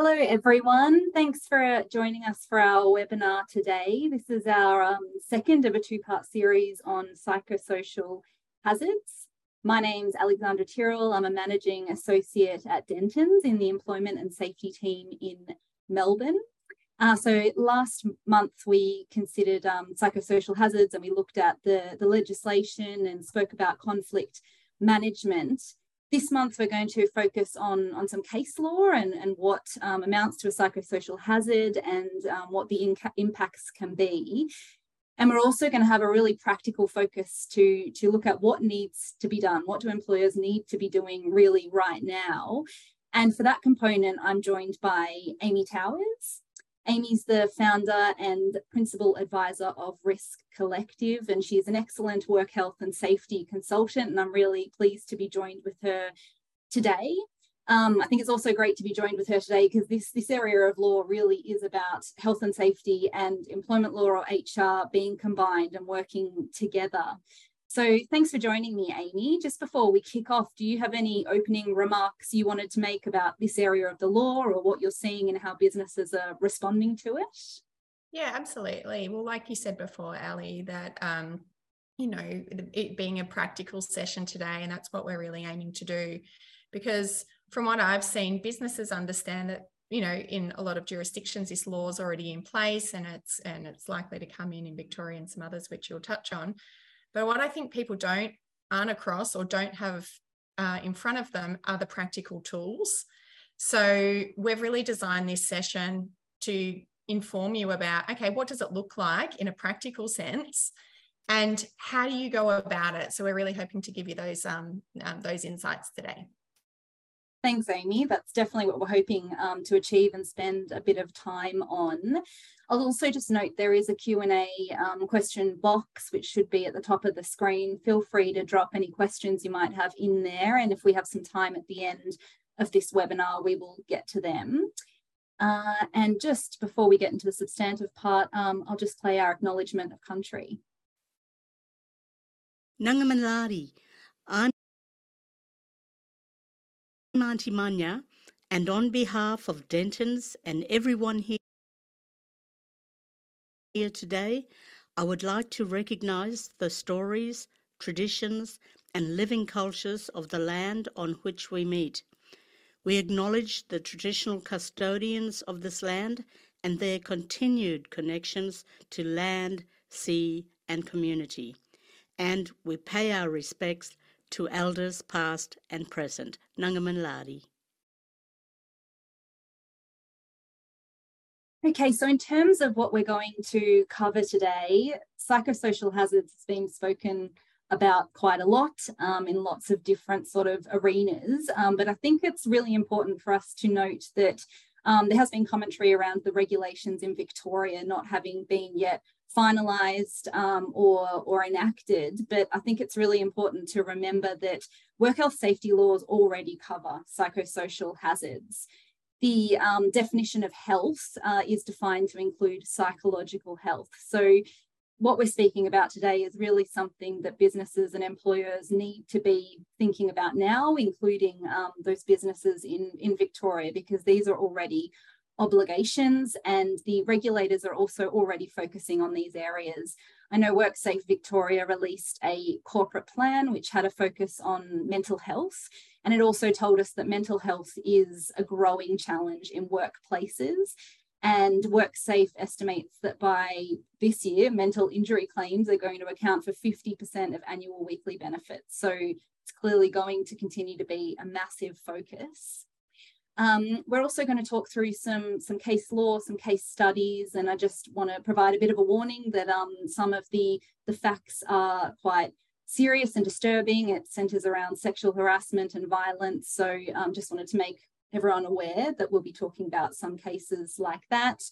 Hello everyone, thanks for joining us for our webinar today. This is our um, second of a two-part series on psychosocial hazards. My name's Alexandra Terrill, I'm a Managing Associate at Dentons in the Employment and Safety team in Melbourne. Uh, so last month we considered um, psychosocial hazards and we looked at the, the legislation and spoke about conflict management. This month, we're going to focus on, on some case law and, and what um, amounts to a psychosocial hazard and um, what the impacts can be. And we're also going to have a really practical focus to, to look at what needs to be done. What do employers need to be doing really right now? And for that component, I'm joined by Amy Towers. Amy's the founder and principal advisor of Risk Collective, and she's an excellent work health and safety consultant. And I'm really pleased to be joined with her today. Um, I think it's also great to be joined with her today because this, this area of law really is about health and safety and employment law or HR being combined and working together. So thanks for joining me, Amy. Just before we kick off, do you have any opening remarks you wanted to make about this area of the law or what you're seeing and how businesses are responding to it? Yeah, absolutely. Well, like you said before, Ali, that um, you know, it being a practical session today, and that's what we're really aiming to do. Because from what I've seen, businesses understand that you know in a lot of jurisdictions this law is already in place and it's and it's likely to come in in victoria and some others which you'll touch on but what I think people don't aren't across or don't have uh, in front of them are the practical tools. So we've really designed this session to inform you about okay, what does it look like in a practical sense, and how do you go about it? So we're really hoping to give you those um, um, those insights today. Thanks, Amy. That's definitely what we're hoping um, to achieve and spend a bit of time on. I'll also just note there is a Q&A um, question box, which should be at the top of the screen. Feel free to drop any questions you might have in there. And if we have some time at the end of this webinar, we will get to them. Uh, and just before we get into the substantive part, um, I'll just play our acknowledgement of country. Nangamalari, Auntie Manya, and on behalf of Dentons and everyone here here today, I would like to recognize the stories, traditions, and living cultures of the land on which we meet. We acknowledge the traditional custodians of this land and their continued connections to land, sea, and community. And we pay our respects to elders past and present. Nangamanladi. Okay, so in terms of what we're going to cover today, psychosocial hazards has been spoken about quite a lot um, in lots of different sort of arenas, um, but I think it's really important for us to note that um, there has been commentary around the regulations in Victoria not having been yet finalised um, or, or enacted, but I think it's really important to remember that work health safety laws already cover psychosocial hazards the um, definition of health uh, is defined to include psychological health. So, what we're speaking about today is really something that businesses and employers need to be thinking about now, including um, those businesses in, in Victoria, because these are already obligations and the regulators are also already focusing on these areas. I know WorkSafe Victoria released a corporate plan which had a focus on mental health and it also told us that mental health is a growing challenge in workplaces. And WorkSafe estimates that by this year, mental injury claims are going to account for 50% of annual weekly benefits. So it's clearly going to continue to be a massive focus. Um, we're also going to talk through some, some case law, some case studies, and I just want to provide a bit of a warning that um, some of the, the facts are quite serious and disturbing. It centres around sexual harassment and violence. So um, just wanted to make everyone aware that we'll be talking about some cases like that.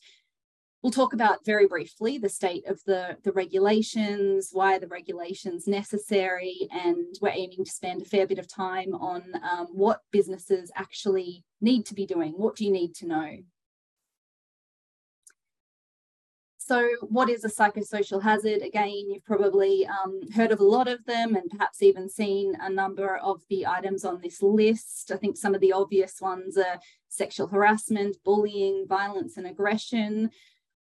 We'll talk about very briefly the state of the, the regulations, why the regulations necessary, and we're aiming to spend a fair bit of time on um, what businesses actually need to be doing. What do you need to know? So, what is a psychosocial hazard? Again, you've probably um, heard of a lot of them and perhaps even seen a number of the items on this list. I think some of the obvious ones are sexual harassment, bullying, violence and aggression.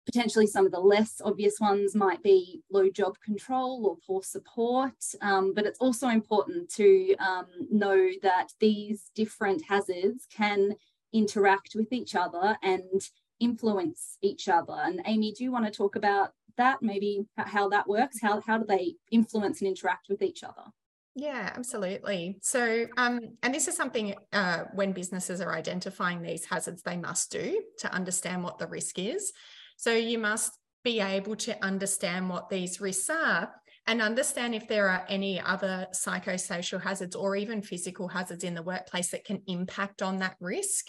Potentially, some of the less obvious ones might be low job control or poor support. Um, but it's also important to um, know that these different hazards can interact with each other and influence each other. And Amy, do you want to talk about that? Maybe how that works? How, how do they influence and interact with each other? Yeah, absolutely. So, um, and this is something uh, when businesses are identifying these hazards, they must do to understand what the risk is. So, you must be able to understand what these risks are and understand if there are any other psychosocial hazards or even physical hazards in the workplace that can impact on that risk.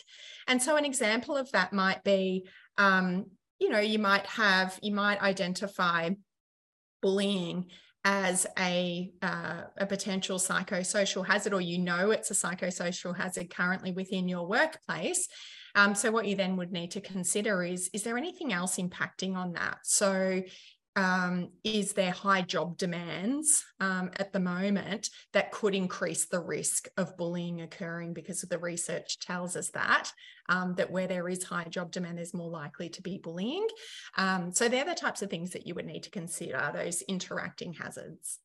And so, an example of that might be, um, you know, you might have, you might identify bullying as a uh, a potential psychosocial hazard, or you know it's a psychosocial hazard currently within your workplace. Um, so what you then would need to consider is is there anything else impacting on that? So um, is there high job demands um, at the moment that could increase the risk of bullying occurring because the research tells us that um, that where there is high job demand there's more likely to be bullying um, so they're the types of things that you would need to consider those interacting hazards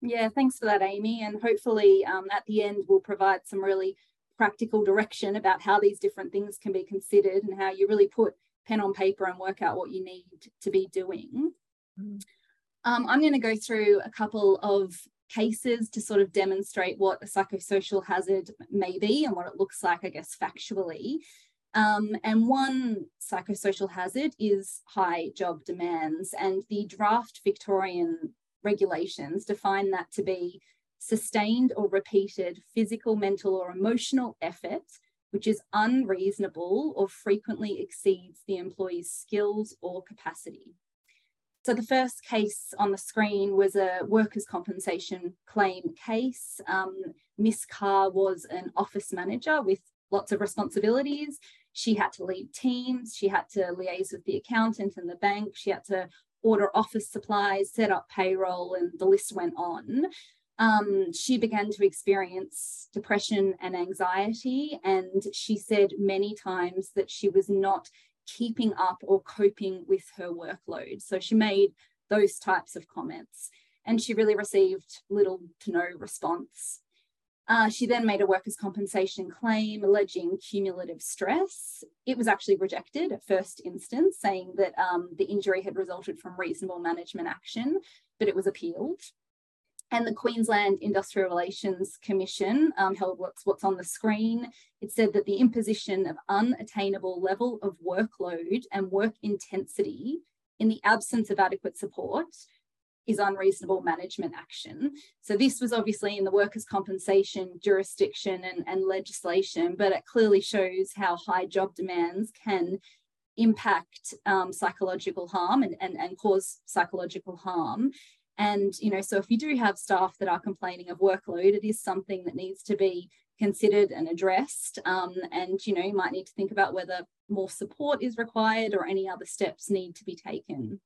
yeah thanks for that amy and hopefully um, at the end we'll provide some really practical direction about how these different things can be considered and how you really put pen on paper and work out what you need to be doing Mm. Um, I'm going to go through a couple of cases to sort of demonstrate what a psychosocial hazard may be and what it looks like, I guess, factually. Um, and one psychosocial hazard is high job demands, and the draft Victorian regulations define that to be sustained or repeated physical, mental, or emotional effort which is unreasonable or frequently exceeds the employee's skills or capacity. So the first case on the screen was a workers' compensation claim case. Um, Miss Carr was an office manager with lots of responsibilities. She had to lead teams, she had to liaise with the accountant and the bank, she had to order office supplies, set up payroll, and the list went on. Um, she began to experience depression and anxiety, and she said many times that she was not keeping up or coping with her workload. So she made those types of comments and she really received little to no response. Uh, she then made a workers' compensation claim alleging cumulative stress. It was actually rejected at first instance, saying that um, the injury had resulted from reasonable management action, but it was appealed. And the Queensland Industrial Relations Commission um, held what's, what's on the screen. It said that the imposition of unattainable level of workload and work intensity in the absence of adequate support is unreasonable management action. So this was obviously in the workers' compensation jurisdiction and, and legislation, but it clearly shows how high job demands can impact um, psychological harm and, and, and cause psychological harm. And, you know, so if you do have staff that are complaining of workload, it is something that needs to be considered and addressed. Um, and, you know, you might need to think about whether more support is required or any other steps need to be taken.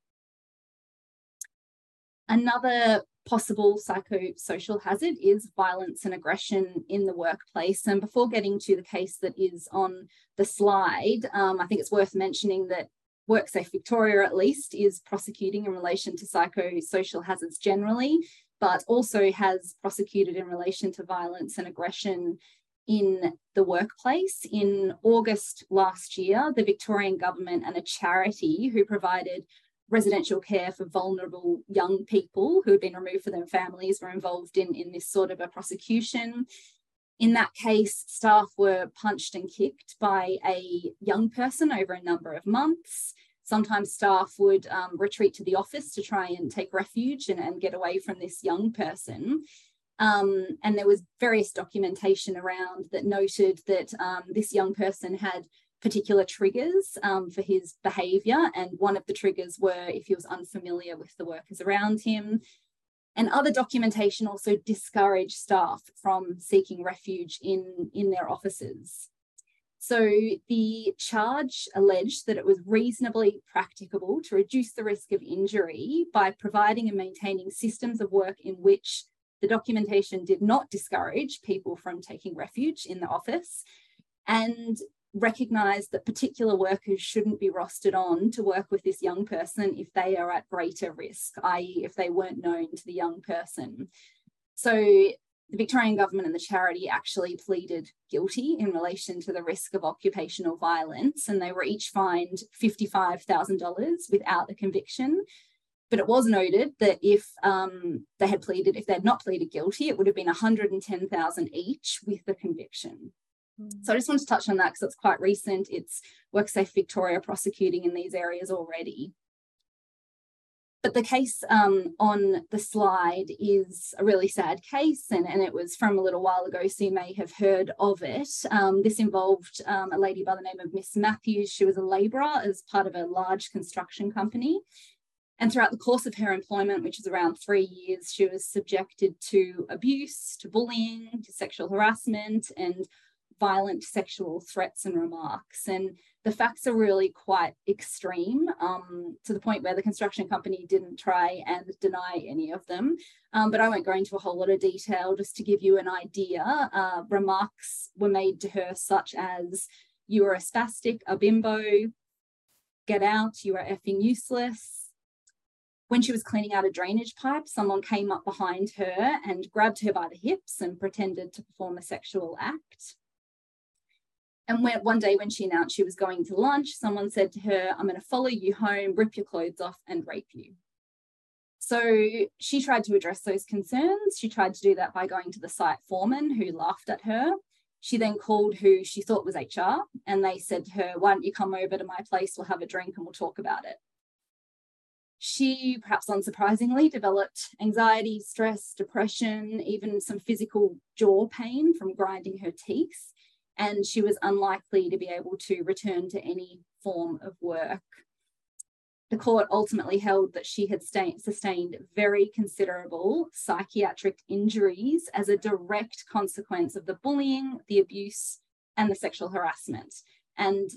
Another possible psychosocial hazard is violence and aggression in the workplace. And before getting to the case that is on the slide, um, I think it's worth mentioning that WorkSafe Victoria, at least, is prosecuting in relation to psychosocial hazards generally, but also has prosecuted in relation to violence and aggression in the workplace. In August last year, the Victorian government and a charity who provided residential care for vulnerable young people who had been removed from their families were involved in, in this sort of a prosecution. In that case, staff were punched and kicked by a young person over a number of months. Sometimes staff would um, retreat to the office to try and take refuge and, and get away from this young person. Um, and there was various documentation around that noted that um, this young person had particular triggers um, for his behaviour. And one of the triggers were if he was unfamiliar with the workers around him, and other documentation also discouraged staff from seeking refuge in, in their offices. So the charge alleged that it was reasonably practicable to reduce the risk of injury by providing and maintaining systems of work in which the documentation did not discourage people from taking refuge in the office and recognise that particular workers shouldn't be rostered on to work with this young person if they are at greater risk, i.e., if they weren't known to the young person. So the Victorian government and the charity actually pleaded guilty in relation to the risk of occupational violence, and they were each fined $55,000 without a conviction. But it was noted that if um, they had pleaded, if they had not pleaded guilty, it would have been 110,000 each with the conviction. So I just want to touch on that because it's quite recent. It's WorkSafe Victoria prosecuting in these areas already. But the case um, on the slide is a really sad case, and, and it was from a little while ago, so you may have heard of it. Um, this involved um, a lady by the name of Miss Matthews. She was a labourer as part of a large construction company. And throughout the course of her employment, which is around three years, she was subjected to abuse, to bullying, to sexual harassment, and violent sexual threats and remarks. And the facts are really quite extreme um, to the point where the construction company didn't try and deny any of them. Um, but I won't go into a whole lot of detail just to give you an idea. Uh, remarks were made to her, such as, You are a spastic, a bimbo, get out, you are effing useless. When she was cleaning out a drainage pipe, someone came up behind her and grabbed her by the hips and pretended to perform a sexual act. And when, one day when she announced she was going to lunch, someone said to her, I'm going to follow you home, rip your clothes off, and rape you. So she tried to address those concerns. She tried to do that by going to the site foreman who laughed at her. She then called who she thought was HR and they said to her, Why don't you come over to my place? We'll have a drink and we'll talk about it. She, perhaps unsurprisingly, developed anxiety, stress, depression, even some physical jaw pain from grinding her teeth and she was unlikely to be able to return to any form of work. The court ultimately held that she had sustained very considerable psychiatric injuries as a direct consequence of the bullying, the abuse, and the sexual harassment. And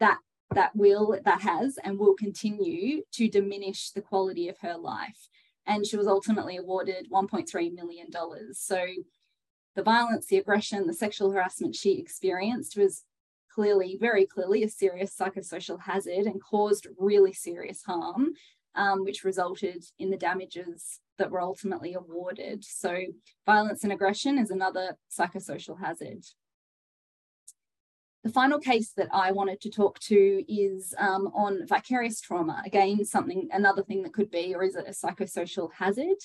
that that will, that has, and will continue to diminish the quality of her life. And she was ultimately awarded $1.3 million. So the violence, the aggression, the sexual harassment she experienced was clearly, very clearly, a serious psychosocial hazard and caused really serious harm, um, which resulted in the damages that were ultimately awarded. So, violence and aggression is another psychosocial hazard. The final case that I wanted to talk to is um, on vicarious trauma. Again, something, another thing that could be or is it a psychosocial hazard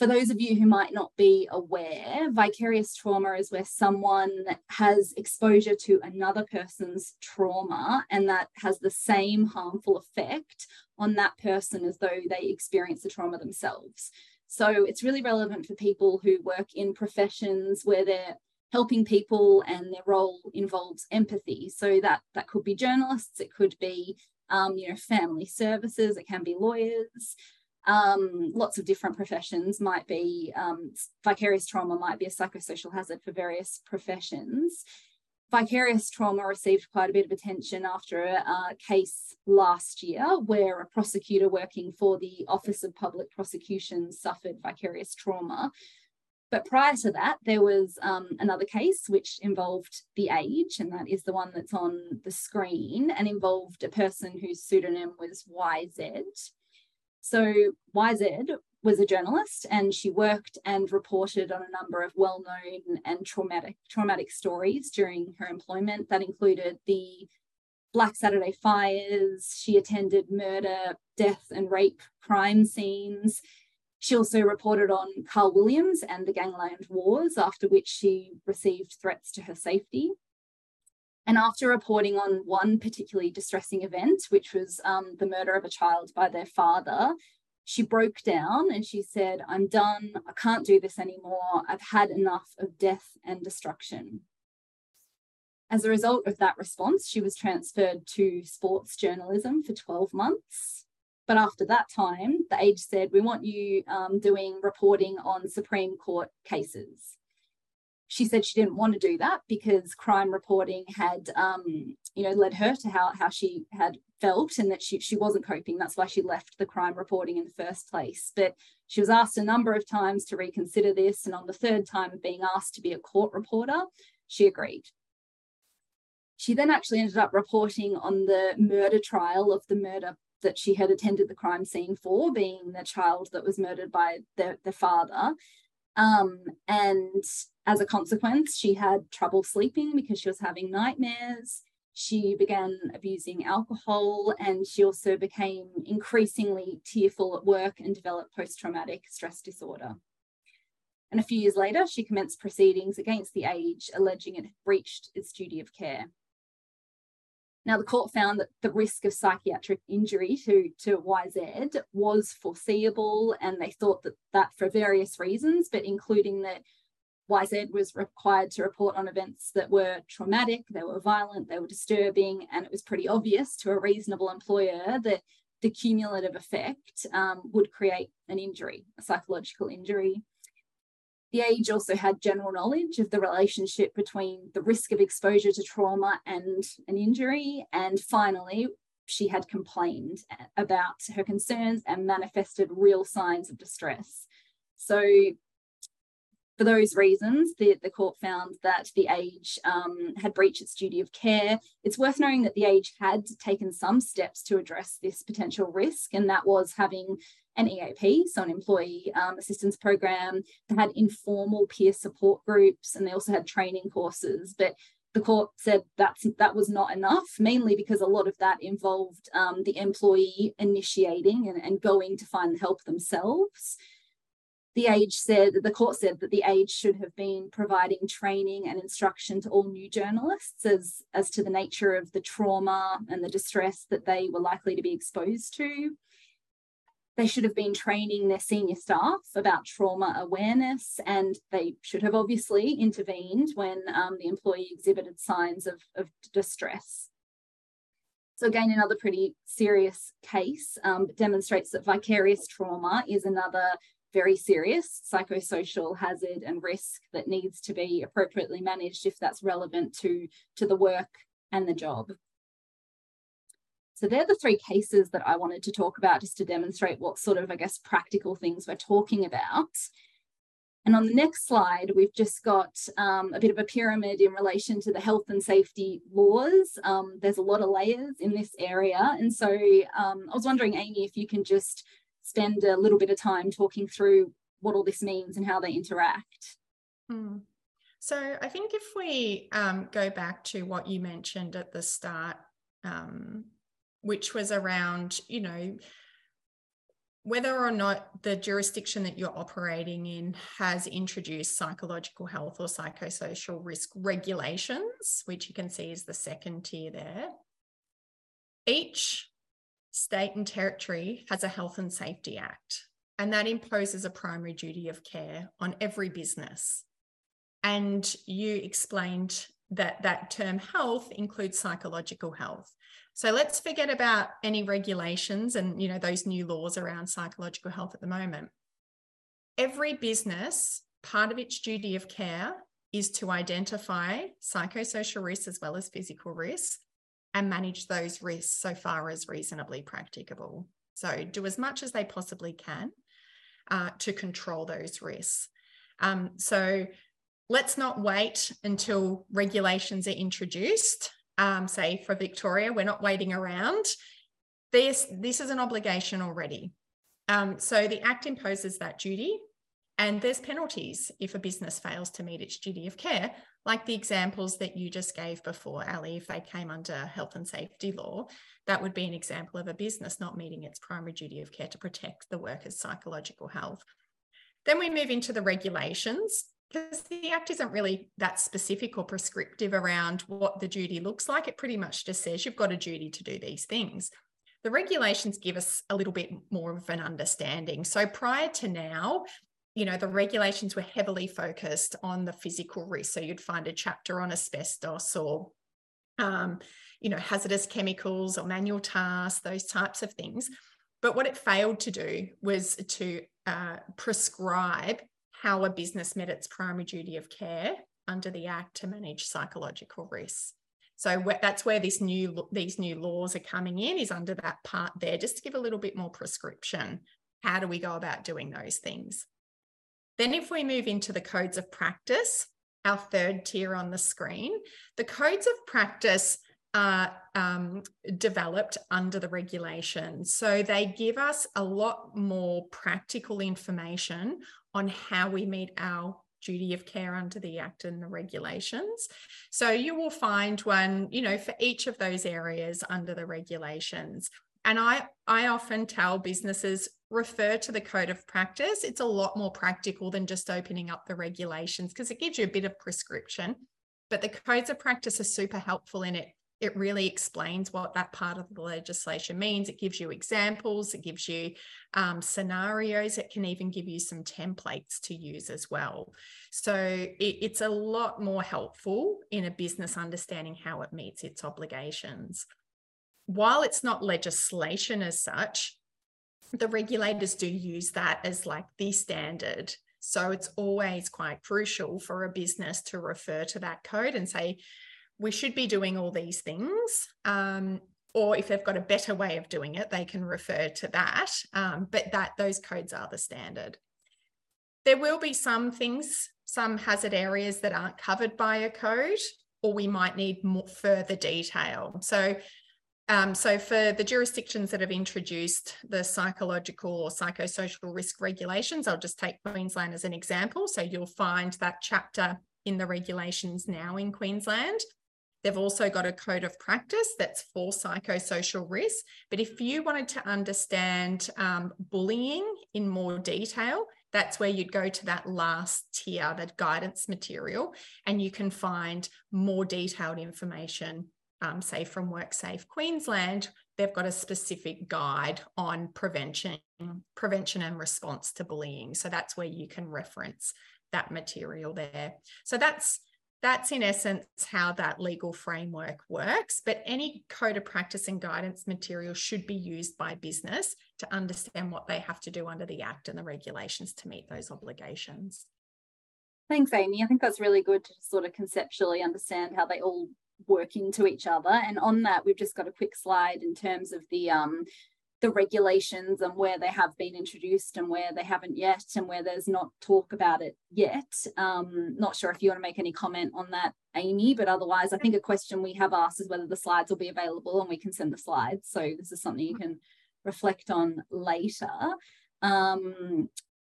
for those of you who might not be aware, vicarious trauma is where someone has exposure to another person's trauma and that has the same harmful effect on that person as though they experience the trauma themselves. So it's really relevant for people who work in professions where they're helping people and their role involves empathy. So that that could be journalists, it could be um, you know family services, it can be lawyers um, lots of different professions might be um, vicarious trauma might be a psychosocial hazard for various professions. Vicarious trauma received quite a bit of attention after a, case last year where a prosecutor working for the office of public prosecutions suffered vicarious trauma. But prior to that there was um, another case which involved the age and that is the one that's on the screen and involved a person whose pseudonym was yz so YZ was a journalist and she worked and reported on a number of well-known and traumatic traumatic stories during her employment that included the Black Saturday fires, she attended murder, death and rape crime scenes. She also reported on Carl Williams and the gangland wars, after which she received threats to her safety. And after reporting on one particularly distressing event, which was um, the murder of a child by their father, she broke down and she said, I'm done. I can't do this anymore. I've had enough of death and destruction. As a result of that response, she was transferred to sports journalism for 12 months. But after that time, the Age said, We want you um, doing reporting on Supreme Court cases. She said she didn't want to do that because crime reporting had um, you know led her to how, how she had felt and that she, she wasn't coping. That's why she left the crime reporting in the first place. But she was asked a number of times to reconsider this and on the third time of being asked to be a court reporter she agreed. She then actually ended up reporting on the murder trial of the murder that she had attended the crime scene for being the child that was murdered by the, the father um, and as a consequence, she had trouble sleeping because she was having nightmares. She began abusing alcohol and she also became increasingly tearful at work and developed post traumatic stress disorder. And a few years later, she commenced proceedings against the age, alleging it had breached its duty of care. Now, the court found that the risk of psychiatric injury to, to YZ was foreseeable, and they thought that that for various reasons, but including that YZ was required to report on events that were traumatic, they were violent, they were disturbing, and it was pretty obvious to a reasonable employer that the cumulative effect um, would create an injury, a psychological injury. The age also had general knowledge of the relationship between the risk of exposure to trauma and an injury. And finally, she had complained about her concerns and manifested real signs of distress. So, for those reasons, the, the court found that the age um, had breached its duty of care. It's worth knowing that the age had taken some steps to address this potential risk, and that was having an EAP, so an employee um, assistance program. They had informal peer support groups and they also had training courses. But the court said that's, that was not enough, mainly because a lot of that involved um, the employee initiating and, and going to find help themselves. The age said, the court said that the age should have been providing training and instruction to all new journalists as, as to the nature of the trauma and the distress that they were likely to be exposed to. They should have been training their senior staff about trauma awareness, and they should have obviously intervened when um, the employee exhibited signs of, of distress. So again, another pretty serious case um, demonstrates that vicarious trauma is another very serious psychosocial hazard and risk that needs to be appropriately managed if that's relevant to, to the work and the job. So they're the three cases that I wanted to talk about just to demonstrate what sort of, I guess, practical things we're talking about. And on the next slide, we've just got um, a bit of a pyramid in relation to the health and safety laws. Um, there's a lot of layers in this area. And so um, I was wondering, Amy, if you can just spend a little bit of time talking through what all this means and how they interact. Hmm. So I think if we um, go back to what you mentioned at the start, um, which was around, you know, whether or not the jurisdiction that you're operating in has introduced psychological health or psychosocial risk regulations, which you can see is the second tier there. Each state and territory has a Health and Safety Act, and that imposes a primary duty of care on every business. And you explained that that term health includes psychological health. So let's forget about any regulations and you know those new laws around psychological health at the moment. Every business, part of its duty of care is to identify psychosocial risks as well as physical risks and manage those risks so far as reasonably practicable. So do as much as they possibly can uh, to control those risks. Um, so let's not wait until regulations are introduced um, say for Victoria, we're not waiting around. This, this is an obligation already. Um, so the Act imposes that duty, and there's penalties if a business fails to meet its duty of care, like the examples that you just gave before, Ali. If they came under health and safety law, that would be an example of a business not meeting its primary duty of care to protect the worker's psychological health. Then we move into the regulations because the act isn't really that specific or prescriptive around what the duty looks like. It pretty much just says you've got a duty to do these things. The regulations give us a little bit more of an understanding. So prior to now, you know, the regulations were heavily focused on the physical risk. So you'd find a chapter on asbestos or, um, you know, hazardous chemicals or manual tasks, those types of things. But what it failed to do was to uh, prescribe how a business met its primary duty of care under the Act to manage psychological risks. So that's where this new these new laws are coming in is under that part there, just to give a little bit more prescription. How do we go about doing those things? Then if we move into the codes of practice, our third tier on the screen, the codes of practice are um, developed under the regulation. So they give us a lot more practical information on how we meet our duty of care under the act and the regulations so you will find one you know for each of those areas under the regulations and i i often tell businesses refer to the code of practice it's a lot more practical than just opening up the regulations because it gives you a bit of prescription but the codes of practice are super helpful in it it really explains what that part of the legislation means. It gives you examples, it gives you um, scenarios, it can even give you some templates to use as well. So it, it's a lot more helpful in a business understanding how it meets its obligations. While it's not legislation as such, the regulators do use that as like the standard. So it's always quite crucial for a business to refer to that code and say, we should be doing all these things. Um, or if they've got a better way of doing it, they can refer to that. Um, but that those codes are the standard. There will be some things, some hazard areas that aren't covered by a code, or we might need more further detail. So um, so for the jurisdictions that have introduced the psychological or psychosocial risk regulations, I'll just take Queensland as an example. So you'll find that chapter in the regulations now in Queensland. They've also got a code of practice that's for psychosocial risk. But if you wanted to understand um, bullying in more detail, that's where you'd go to that last tier, that guidance material, and you can find more detailed information, um, say from WorkSafe Queensland. They've got a specific guide on prevention, prevention and response to bullying. So that's where you can reference that material there. So that's that's in essence how that legal framework works. But any code of practice and guidance material should be used by business to understand what they have to do under the Act and the regulations to meet those obligations. Thanks, Amy. I think that's really good to sort of conceptually understand how they all work into each other. And on that, we've just got a quick slide in terms of the um, the regulations and where they have been introduced and where they haven't yet and where there's not talk about it yet. Um, not sure if you want to make any comment on that, Amy, but otherwise I think a question we have asked is whether the slides will be available and we can send the slides. So this is something you can reflect on later. Um,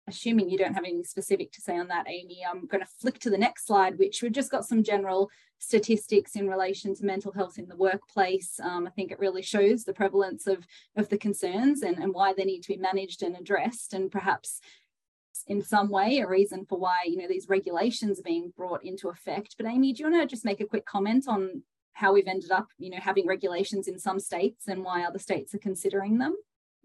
assuming you don't have anything specific to say on that, Amy, I'm going to flick to the next slide, which we've just got some general statistics in relation to mental health in the workplace. Um, I think it really shows the prevalence of, of the concerns and, and why they need to be managed and addressed and perhaps in some way a reason for why you know these regulations are being brought into effect. But Amy, do you want to just make a quick comment on how we've ended up you know having regulations in some states and why other states are considering them?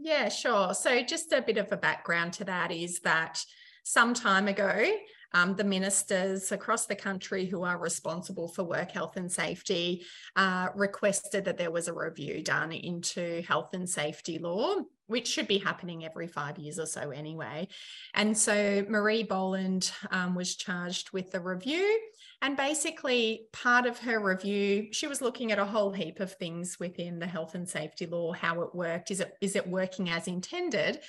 Yeah, sure. So just a bit of a background to that is that some time ago, um, the ministers across the country who are responsible for work health and safety uh, requested that there was a review done into health and safety law, which should be happening every five years or so anyway. And so Marie Boland um, was charged with the review. And basically, part of her review, she was looking at a whole heap of things within the health and safety law, how it worked, is it is it working as intended?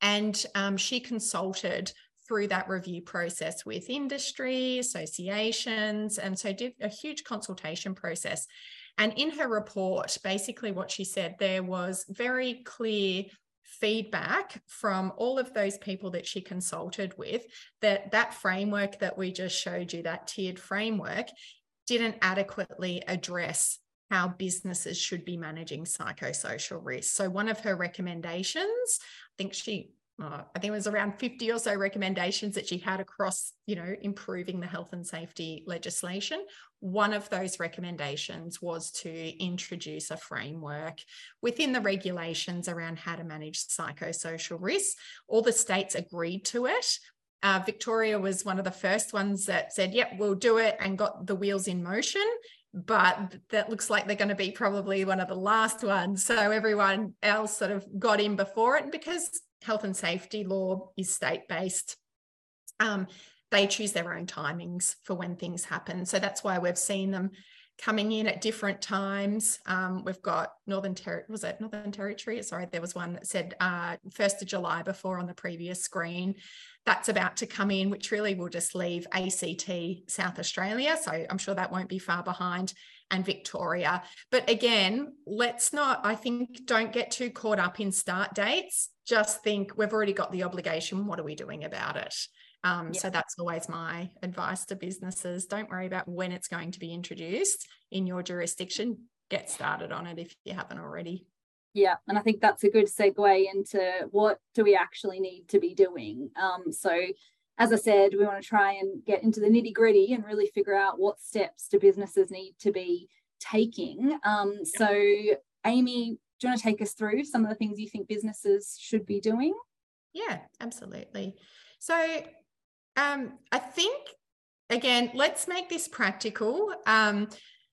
And um, she consulted through that review process with industry, associations, and so did a huge consultation process. And in her report, basically what she said there was very clear feedback from all of those people that she consulted with that that framework that we just showed you that tiered framework didn't adequately address how businesses should be managing psychosocial risk. So one of her recommendations, I think she uh, I think it was around 50 or so recommendations that she had across, you know, improving the health and safety legislation. One of those recommendations was to introduce a framework within the regulations around how to manage psychosocial risks. All the states agreed to it. Uh, Victoria was one of the first ones that said, yep, we'll do it and got the wheels in motion but that looks like they're going to be probably one of the last ones. So everyone else sort of got in before it because health and safety law is state based. Um, they choose their own timings for when things happen. So that's why we've seen them coming in at different times. Um, we've got Northern Territory, was it Northern Territory? Sorry, there was one that said uh, 1st of July before on the previous screen. That's about to come in, which really will just leave ACT South Australia. So I'm sure that won't be far behind and Victoria. But again, let's not, I think, don't get too caught up in start dates. Just think we've already got the obligation. What are we doing about it? Um, yeah. So that's always my advice to businesses. Don't worry about when it's going to be introduced in your jurisdiction. Get started on it if you haven't already. Yeah, and I think that's a good segue into what do we actually need to be doing. Um, so, as I said, we want to try and get into the nitty gritty and really figure out what steps do businesses need to be taking. Um, so, Amy, do you want to take us through some of the things you think businesses should be doing? Yeah, absolutely. So, um, I think, again, let's make this practical. Um,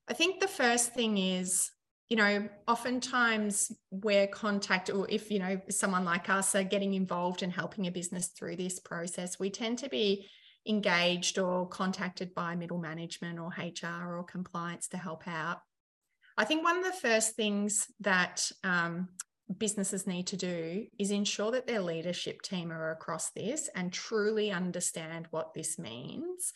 I think the first thing is, you know, oftentimes we're contacted, or if, you know, someone like us are getting involved in helping a business through this process, we tend to be engaged or contacted by middle management or HR or compliance to help out. I think one of the first things that um, businesses need to do is ensure that their leadership team are across this and truly understand what this means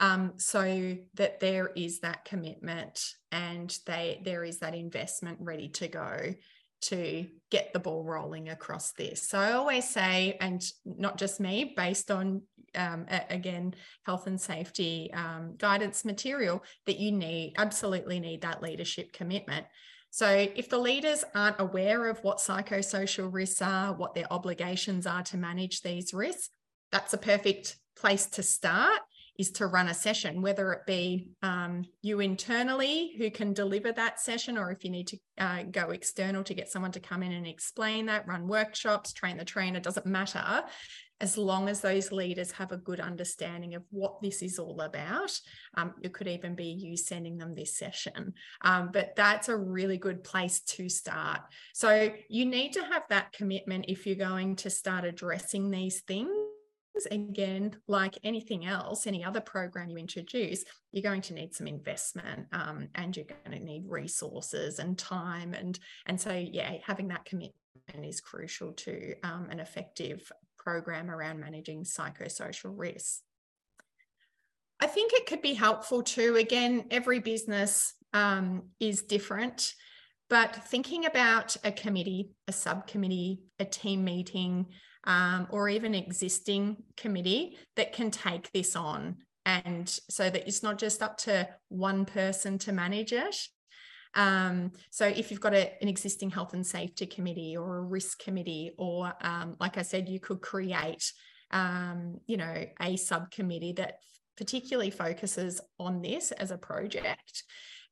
um, so that there is that commitment and they there is that investment ready to go to get the ball rolling across this. So I always say, and not just me, based on um, again health and safety um, guidance material, that you need absolutely need that leadership commitment. So, if the leaders aren't aware of what psychosocial risks are, what their obligations are to manage these risks, that's a perfect place to start is to run a session, whether it be um, you internally who can deliver that session, or if you need to uh, go external to get someone to come in and explain that, run workshops, train the trainer, doesn't matter as long as those leaders have a good understanding of what this is all about. Um, it could even be you sending them this session, um, but that's a really good place to start. So you need to have that commitment if you're going to start addressing these things again, like anything else, any other program you introduce, you're going to need some investment um, and you're going to need resources and time. And, and so, yeah, having that commitment is crucial to um, an effective program around managing psychosocial risks. I think it could be helpful too. Again, every business um, is different, but thinking about a committee, a subcommittee, a team meeting, um, or even existing committee that can take this on. And so that it's not just up to one person to manage it, um, so if you've got a, an existing health and safety committee or a risk committee, or um, like I said, you could create, um, you know, a subcommittee that particularly focuses on this as a project.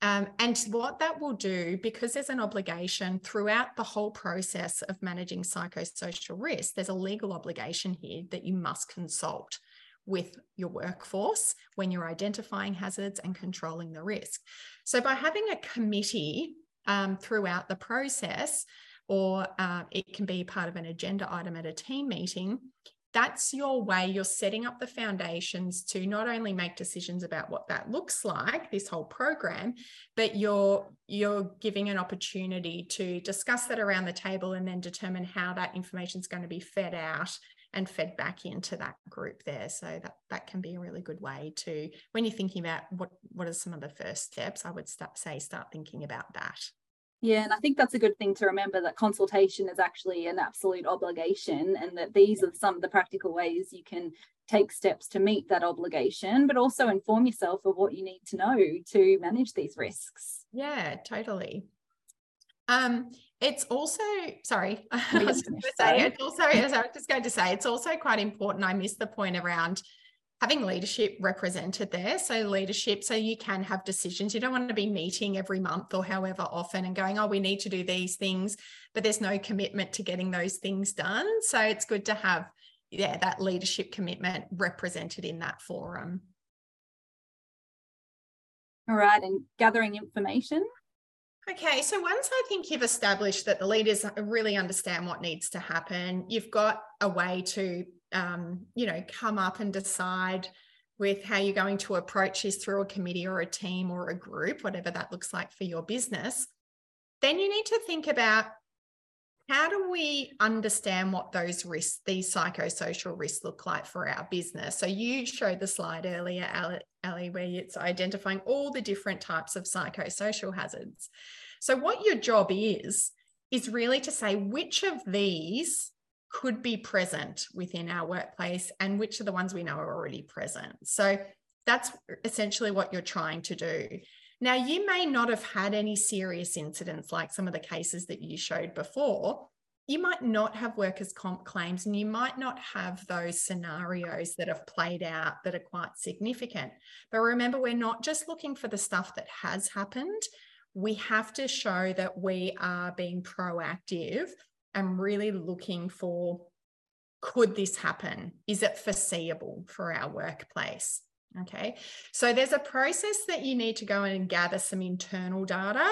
Um, and what that will do, because there's an obligation throughout the whole process of managing psychosocial risk, there's a legal obligation here that you must consult with your workforce when you're identifying hazards and controlling the risk. So, by having a committee um, throughout the process, or uh, it can be part of an agenda item at a team meeting, that's your way you're setting up the foundations to not only make decisions about what that looks like this whole program but you're you're giving an opportunity to discuss that around the table and then determine how that information is going to be fed out and fed back into that group there. So that that can be a really good way to when you're thinking about what what are some of the first steps, I would start, say start thinking about that. Yeah, and I think that's a good thing to remember that consultation is actually an absolute obligation, and that these are some of the practical ways you can take steps to meet that obligation, but also inform yourself of what you need to know to manage these risks. Yeah, totally. Um, it's also sorry, I was going to say it's also as I was just going to say it's also quite important. I missed the point around having leadership represented there. So leadership, so you can have decisions. You don't want to be meeting every month or however often and going, oh, we need to do these things, but there's no commitment to getting those things done. So it's good to have yeah that leadership commitment represented in that forum. All right, and gathering information. Okay, so once I think you've established that the leaders really understand what needs to happen, you've got a way to, um, you know, come up and decide with how you're going to approach this through a committee or a team or a group, whatever that looks like for your business, then you need to think about how do we understand what those risks, these psychosocial risks look like for our business? So you showed the slide earlier, Ali, where it's identifying all the different types of psychosocial hazards. So what your job is, is really to say which of these could be present within our workplace and which are the ones we know are already present. So that's essentially what you're trying to do. Now, you may not have had any serious incidents like some of the cases that you showed before. You might not have workers' comp claims and you might not have those scenarios that have played out that are quite significant. But remember, we're not just looking for the stuff that has happened. We have to show that we are being proactive and really looking for could this happen? Is it foreseeable for our workplace? Okay, so there's a process that you need to go and gather some internal data,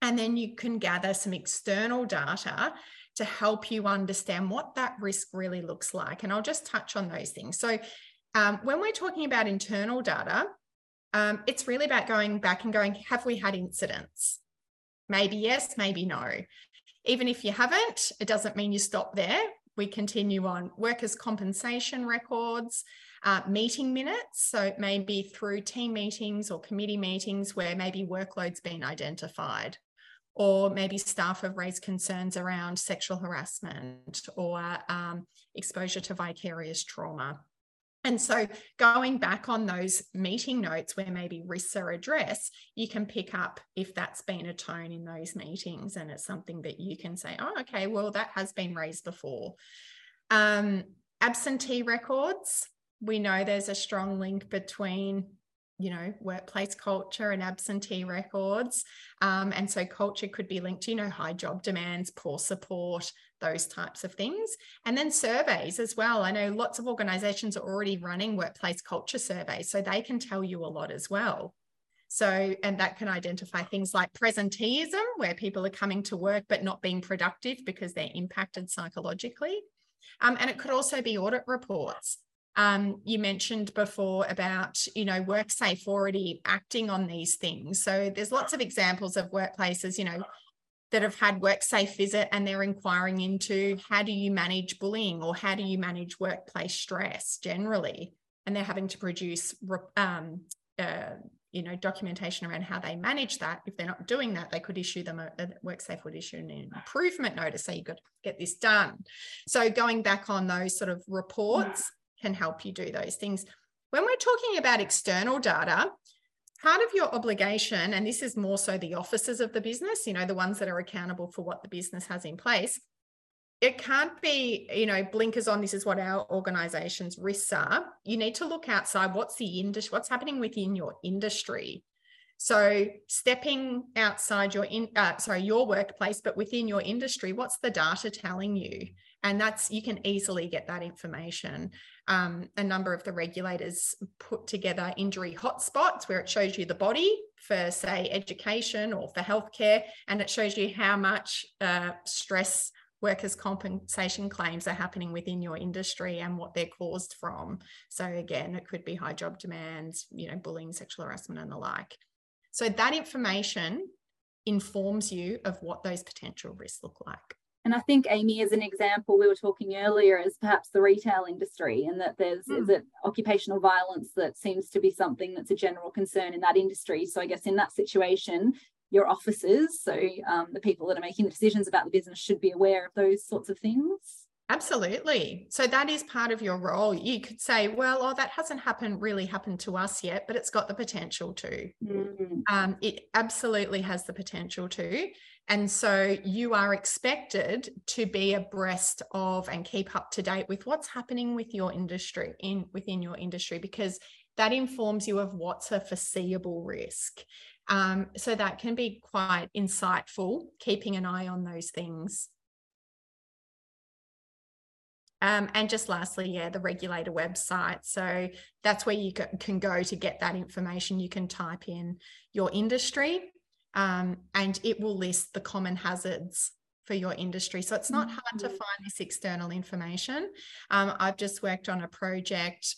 and then you can gather some external data to help you understand what that risk really looks like. And I'll just touch on those things. So, um, when we're talking about internal data, um, it's really about going back and going, have we had incidents? Maybe yes, maybe no. Even if you haven't, it doesn't mean you stop there. We continue on workers' compensation records, uh, meeting minutes. So maybe through team meetings or committee meetings where maybe workload's been identified, or maybe staff have raised concerns around sexual harassment or um, exposure to vicarious trauma. And so, going back on those meeting notes where maybe risks are addressed, you can pick up if that's been a tone in those meetings and it's something that you can say, oh, okay, well, that has been raised before. Um, absentee records, we know there's a strong link between you know workplace culture and absentee records. Um, and so culture could be linked to you know high job demands poor support those types of things. And then surveys as well. I know lots of organizations are already running workplace culture surveys so they can tell you a lot as well. So and that can identify things like presenteeism where people are coming to work but not being productive because they're impacted psychologically. Um, and it could also be audit reports um, you mentioned before about, you know, WorkSafe already acting on these things. So there's lots of examples of workplaces, you know, that have had WorkSafe visit and they're inquiring into how do you manage bullying or how do you manage workplace stress generally, and they're having to produce, um, uh, you know, documentation around how they manage that. If they're not doing that, they could issue them a, a WorkSafe would issue an improvement notice. So got to get this done. So going back on those sort of reports can help you do those things. When we're talking about external data, part of your obligation, and this is more so the officers of the business, you know, the ones that are accountable for what the business has in place, it can't be, you know, blinkers on. This is what our organization's risks are. You need to look outside. What's the industry? What's happening within your industry? So stepping outside your in, uh, sorry, your workplace, but within your industry, what's the data telling you? And that's you can easily get that information um, a number of the regulators put together injury hotspots where it shows you the body for, say, education or for healthcare, and it shows you how much uh, stress workers' compensation claims are happening within your industry and what they're caused from. So again, it could be high job demands, you know, bullying, sexual harassment, and the like. So that information informs you of what those potential risks look like. And I think Amy, as an example, we were talking earlier, is perhaps the retail industry, and that there's mm. is it occupational violence that seems to be something that's a general concern in that industry. So I guess in that situation, your officers, so um, the people that are making the decisions about the business, should be aware of those sorts of things. Absolutely. So that is part of your role. You could say, well, oh, that hasn't happened really happened to us yet, but it's got the potential to. Mm. Um, it absolutely has the potential to. And so you are expected to be abreast of and keep up to date with what's happening with your industry in within your industry because that informs you of what's a foreseeable risk. Um, so that can be quite insightful, keeping an eye on those things. Um, and just lastly, yeah, the regulator website. So that's where you can go to get that information. You can type in your industry um, and it will list the common hazards for your industry. So it's not hard to mm-hmm. find this external information. Um, I've just worked on a project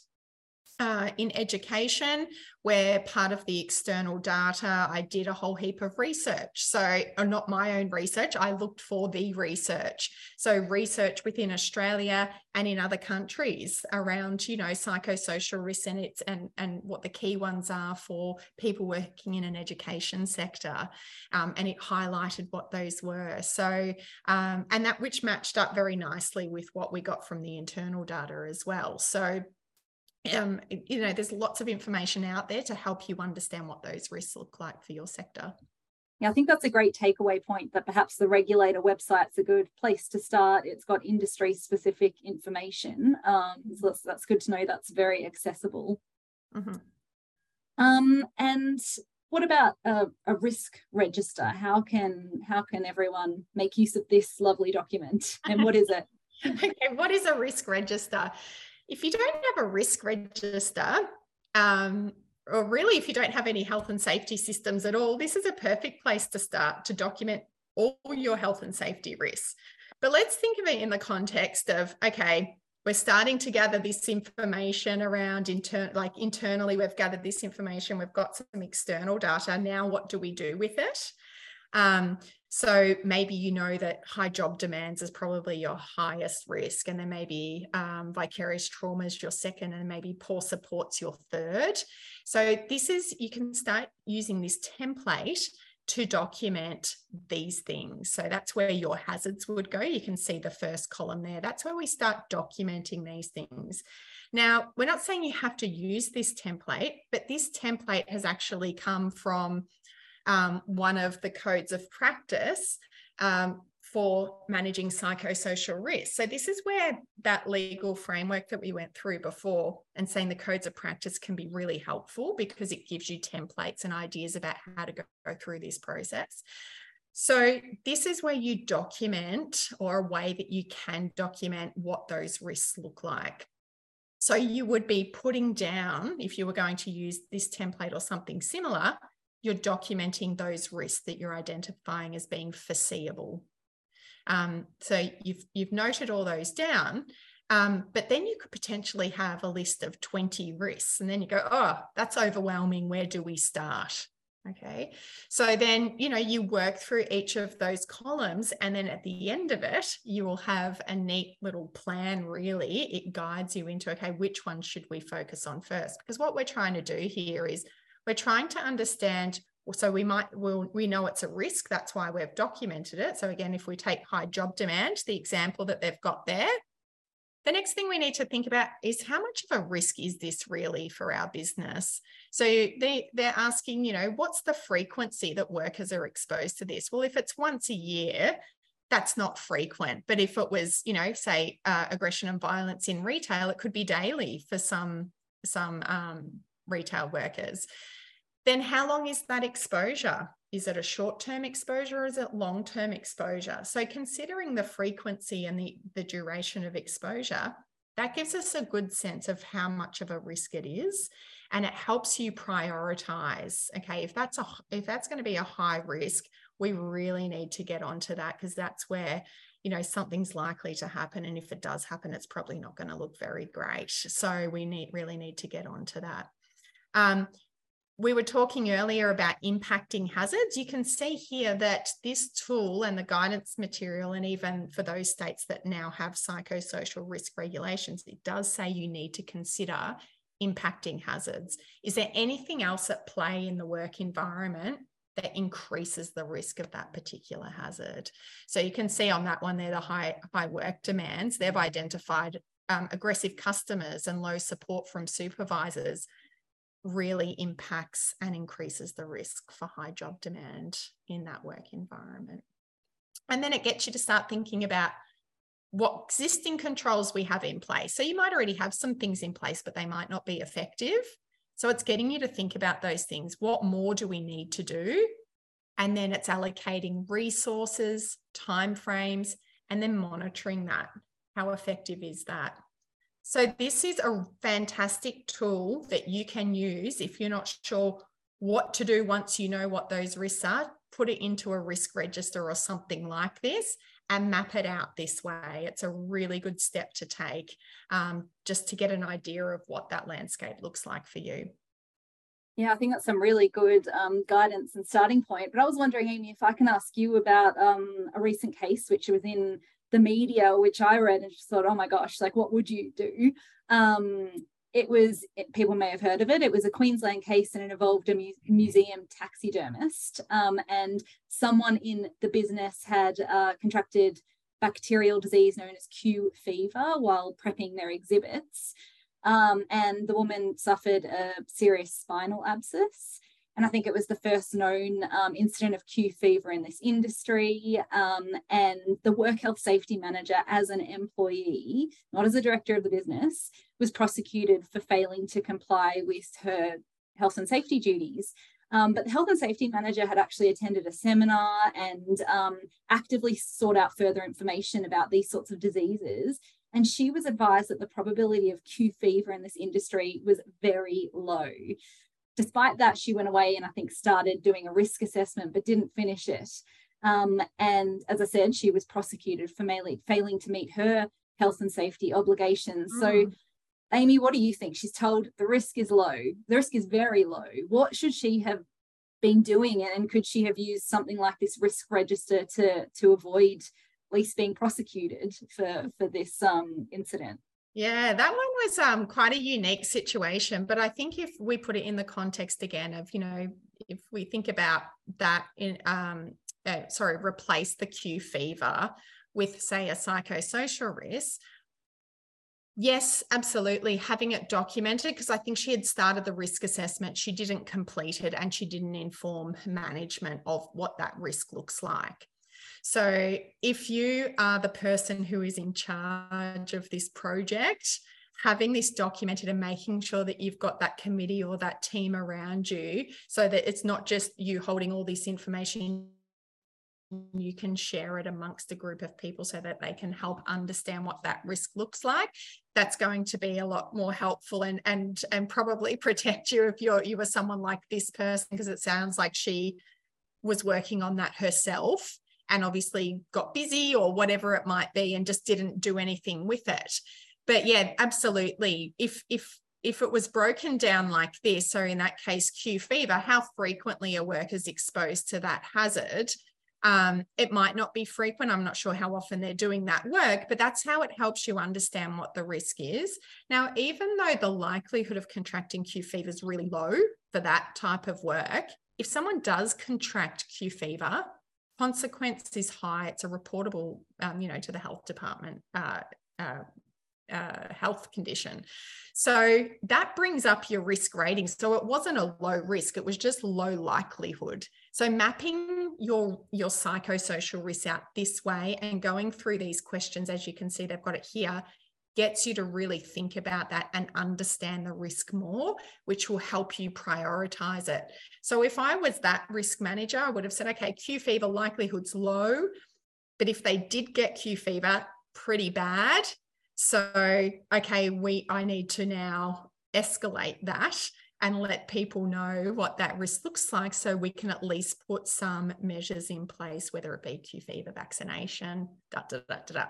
uh, in education, where part of the external data, I did a whole heap of research. So, not my own research, I looked for the research. So, research within Australia and in other countries around, you know, psychosocial risks and it's and and what the key ones are for people working in an education sector, um, and it highlighted what those were. So, um, and that which matched up very nicely with what we got from the internal data as well. So um, you know, there's lots of information out there to help you understand what those risks look like for your sector. Yeah, I think that's a great takeaway point that perhaps the regulator website's a good place to start. It's got industry specific information. Um, so that's, that's good to know that's very accessible. Mm-hmm. Um, and what about a, a, risk register? How can how can everyone make use of this lovely document? And what is it? okay, what is a risk register? If you don't have a risk register, um, or really if you don't have any health and safety systems at all, this is a perfect place to start to document all your health and safety risks. But let's think of it in the context of okay, we're starting to gather this information around intern like internally we've gathered this information we've got some external data now what do we do with it um, so maybe you know that high job demands is probably your highest risk, and then maybe um, vicarious trauma is your second, and maybe poor support's your third. So this is you can start using this template to document these things. So that's where your hazards would go. You can see the first column there. That's where we start documenting these things. Now, we're not saying you have to use this template, but this template has actually come from um, one of the codes of practice um, for managing psychosocial risk. So, this is where that legal framework that we went through before and saying the codes of practice can be really helpful because it gives you templates and ideas about how to go, go through this process. So, this is where you document or a way that you can document what those risks look like. So, you would be putting down, if you were going to use this template or something similar, you're documenting those risks that you're identifying as being foreseeable. Um, so you've you've noted all those down, um, but then you could potentially have a list of 20 risks, and then you go, oh, that's overwhelming. Where do we start? Okay. So then, you know, you work through each of those columns, and then at the end of it, you will have a neat little plan, really. It guides you into, okay, which one should we focus on first? Because what we're trying to do here is we're trying to understand so we might we'll, we know it's a risk that's why we've documented it. So again if we take high job demand the example that they've got there the next thing we need to think about is how much of a risk is this really for our business? So they they're asking you know what's the frequency that workers are exposed to this? Well if it's once a year that's not frequent. But if it was you know say uh, aggression and violence in retail it could be daily for some some um, retail workers then how long is that exposure? Is it a short term exposure or is it long term exposure? So, considering the frequency and the, the duration of exposure, that gives us a good sense of how much of a risk it is and it helps you prioritize okay if that's a if that's going to be a high risk we really need to get onto that because that's where you know something's likely to happen and if it does happen it's probably not going to look very great so we need really need to get onto that um, we were talking earlier about impacting hazards. You can see here that this tool and the guidance material, and even for those states that now have psychosocial risk regulations, it does say you need to consider impacting hazards. Is there anything else at play in the work environment that increases the risk of that particular hazard? So you can see on that one there, the high, high work demands, they've identified um, aggressive customers and low support from supervisors really impacts and increases the risk for high job demand in that work environment. And then it gets you to start thinking about what existing controls we have in place. So you might already have some things in place, but they might not be effective. So it's getting you to think about those things. What more do we need to do? And then it's allocating resources, timeframes, and then monitoring that. How effective is that? So, this is a fantastic tool that you can use if you're not sure what to do once you know what those risks are put it into a risk register or something like this and map it out this way. It's a really good step to take um, just to get an idea of what that landscape looks like for you. Yeah, I think that's some really good um, guidance and starting point. But I was wondering, Amy, if I can ask you about um, a recent case which was in the media, which I read and just thought, oh my gosh, like what would you do? Um, it was it, people may have heard of it. It was a Queensland case and it involved a mu- museum taxidermist, um, and someone in the business had uh, contracted bacterial disease known as Q fever while prepping their exhibits. Um, and the woman suffered a serious spinal abscess. And I think it was the first known um, incident of Q fever in this industry. Um, and the work health safety manager, as an employee, not as a director of the business, was prosecuted for failing to comply with her health and safety duties. Um, but the health and safety manager had actually attended a seminar and um, actively sought out further information about these sorts of diseases and she was advised that the probability of Q fever in this industry was very low. Despite that, she went away and I think started doing a risk assessment, but didn't finish it. Um, and as I said, she was prosecuted for failing to meet her health and safety obligations. Mm. So, Amy, what do you think? She's told the risk is low. The risk is very low. What should she have been doing? And could she have used something like this risk register to to avoid at least being prosecuted for for this um, incident. Yeah, that one was um, quite a unique situation. But I think if we put it in the context again of, you know, if we think about that in, um, uh, sorry, replace the Q fever with, say, a psychosocial risk, Yes, absolutely. Having it documented, because I think she had started the risk assessment, she didn't complete it, and she didn't inform management of what that risk looks like. So if you are the person who is in charge of this project, having this documented and making sure that you've got that committee or that team around you so that it's not just you holding all this information you can share it amongst a group of people so that they can help understand what that risk looks like that's going to be a lot more helpful and and and probably protect you if you're you were someone like this person because it sounds like she was working on that herself and obviously got busy or whatever it might be and just didn't do anything with it but yeah absolutely if if if it was broken down like this so in that case q fever how frequently a worker's exposed to that hazard um, it might not be frequent. I'm not sure how often they're doing that work, but that's how it helps you understand what the risk is. Now, even though the likelihood of contracting Q fever is really low for that type of work, if someone does contract Q fever, consequence is high. It's a reportable, um, you know, to the health department uh, uh, uh, health condition. So that brings up your risk rating. So it wasn't a low risk; it was just low likelihood. So mapping your your psychosocial risks out this way and going through these questions, as you can see, they've got it here, gets you to really think about that and understand the risk more, which will help you prioritize it. So if I was that risk manager, I would have said, okay, Q fever likelihood's low, but if they did get Q fever, pretty bad. So, okay, we I need to now escalate that and let people know what that risk looks like so we can at least put some measures in place, whether it be Q fever vaccination, da, da, da, da, da.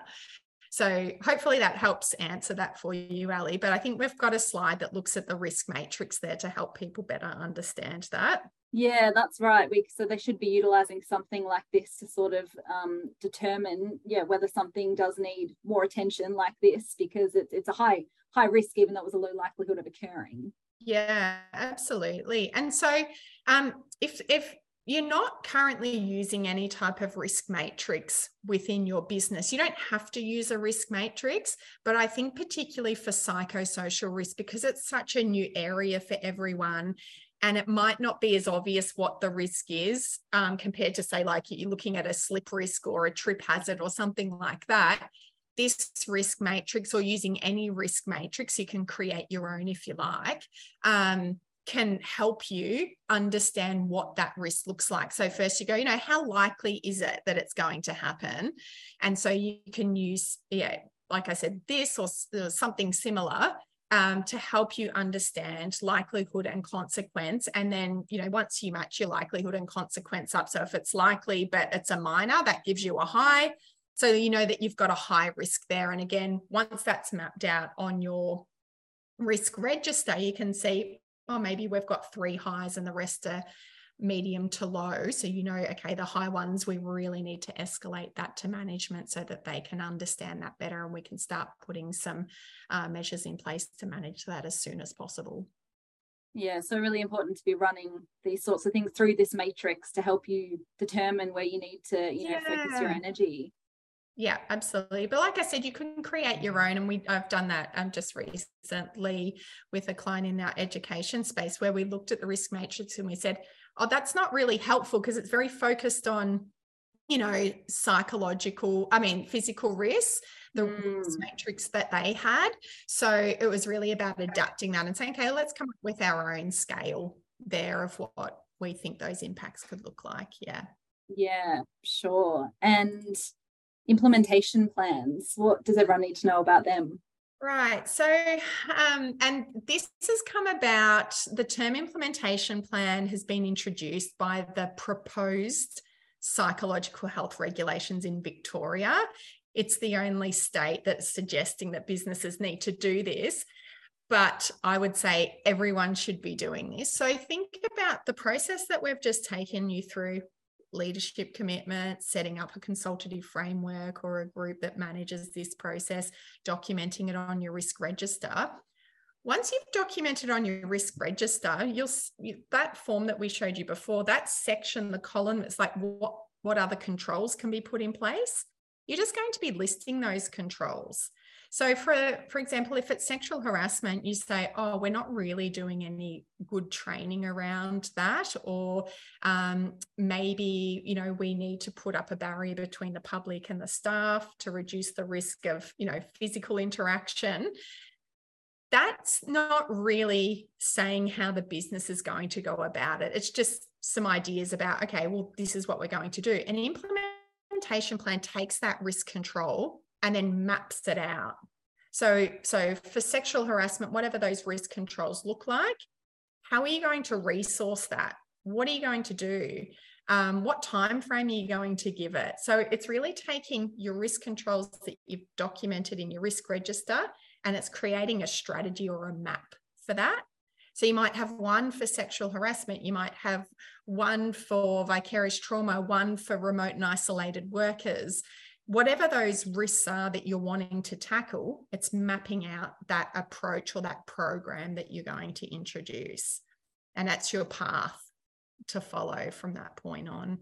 So hopefully that helps answer that for you, Ali. But I think we've got a slide that looks at the risk matrix there to help people better understand that. Yeah, that's right. We, so they should be utilizing something like this to sort of um, determine, yeah, whether something does need more attention like this because it's it's a high high risk, even though it was a low likelihood of occurring. Yeah, absolutely. And so, um, if if you're not currently using any type of risk matrix within your business. You don't have to use a risk matrix, but I think particularly for psychosocial risk, because it's such a new area for everyone, and it might not be as obvious what the risk is um, compared to, say, like you're looking at a slip risk or a trip hazard or something like that. This risk matrix, or using any risk matrix, you can create your own if you like. Um, can help you understand what that risk looks like. So, first you go, you know, how likely is it that it's going to happen? And so you can use, yeah, like I said, this or something similar um, to help you understand likelihood and consequence. And then, you know, once you match your likelihood and consequence up, so if it's likely but it's a minor, that gives you a high. So you know that you've got a high risk there. And again, once that's mapped out on your risk register, you can see, oh, maybe we've got three highs and the rest are medium to low. So you know, okay, the high ones, we really need to escalate that to management so that they can understand that better and we can start putting some uh, measures in place to manage that as soon as possible. Yeah, so really important to be running these sorts of things through this matrix to help you determine where you need to, you know, yeah. focus your energy. Yeah, absolutely. But like I said, you can create your own, and we I've done that um, just recently with a client in our education space where we looked at the risk matrix and we said, oh, that's not really helpful because it's very focused on, you know, psychological, I mean, physical risks, the mm. matrix that they had. So it was really about adapting that and saying, okay, let's come up with our own scale there of what we think those impacts could look like. Yeah. Yeah, sure. And implementation plans, what does everyone need to know about them? Right. So, um, and this has come about, the term implementation plan has been introduced by the proposed psychological health regulations in Victoria. It's the only state that's suggesting that businesses need to do this. But I would say everyone should be doing this. So think about the process that we've just taken you through leadership commitment, setting up a consultative framework or a group that manages this process, documenting it on your risk register. Once you've documented on your risk register, you'll you, that form that we showed you before, that section, the column that's like what what other controls can be put in place. You're just going to be listing those controls. So, for for example, if it's sexual harassment, you say, "Oh, we're not really doing any good training around that," or um, maybe you know we need to put up a barrier between the public and the staff to reduce the risk of you know physical interaction. That's not really saying how the business is going to go about it. It's just some ideas about, okay, well, this is what we're going to do. An implementation plan takes that risk control and then maps it out. So, so for sexual harassment, whatever those risk controls look like, how are you going to resource that? What are you going to do? Um, what time frame are you going to give it? So it's really taking your risk controls that you've documented in your risk register and it's creating a strategy or a map for that. So you might have one for sexual harassment, you might have one for vicarious trauma, one for remote and isolated workers, whatever those risks are that you're wanting to tackle, it's mapping out that approach or that program that you're going to introduce. And that's your path to follow from that point on.